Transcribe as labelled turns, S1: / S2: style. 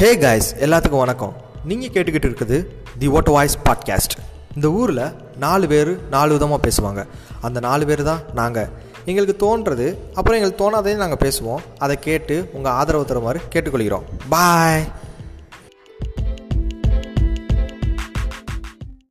S1: Hey guys எல்லாத்துக்கும் வணக்கம். நீங்கள் கேட்டுக்கிட்டு இருக்குது தி ஓட்ட வாய்ஸ் பாட்காஸ்ட் இந்த ஊரில் நாலு பேர் நாலு விதமாக பேசுவாங்க. அந்த நாலு பேர் தான் நாங்கள் எங்களுக்கு தோன்றது அப்புறம் எங்களுக்கு தோணாததையும் நாங்கள் பேசுவோம். அதை கேட்டு உங்கள் ஆதரவு தர மாதிரி கேட்டுக்கொள்கிறோம். பாய்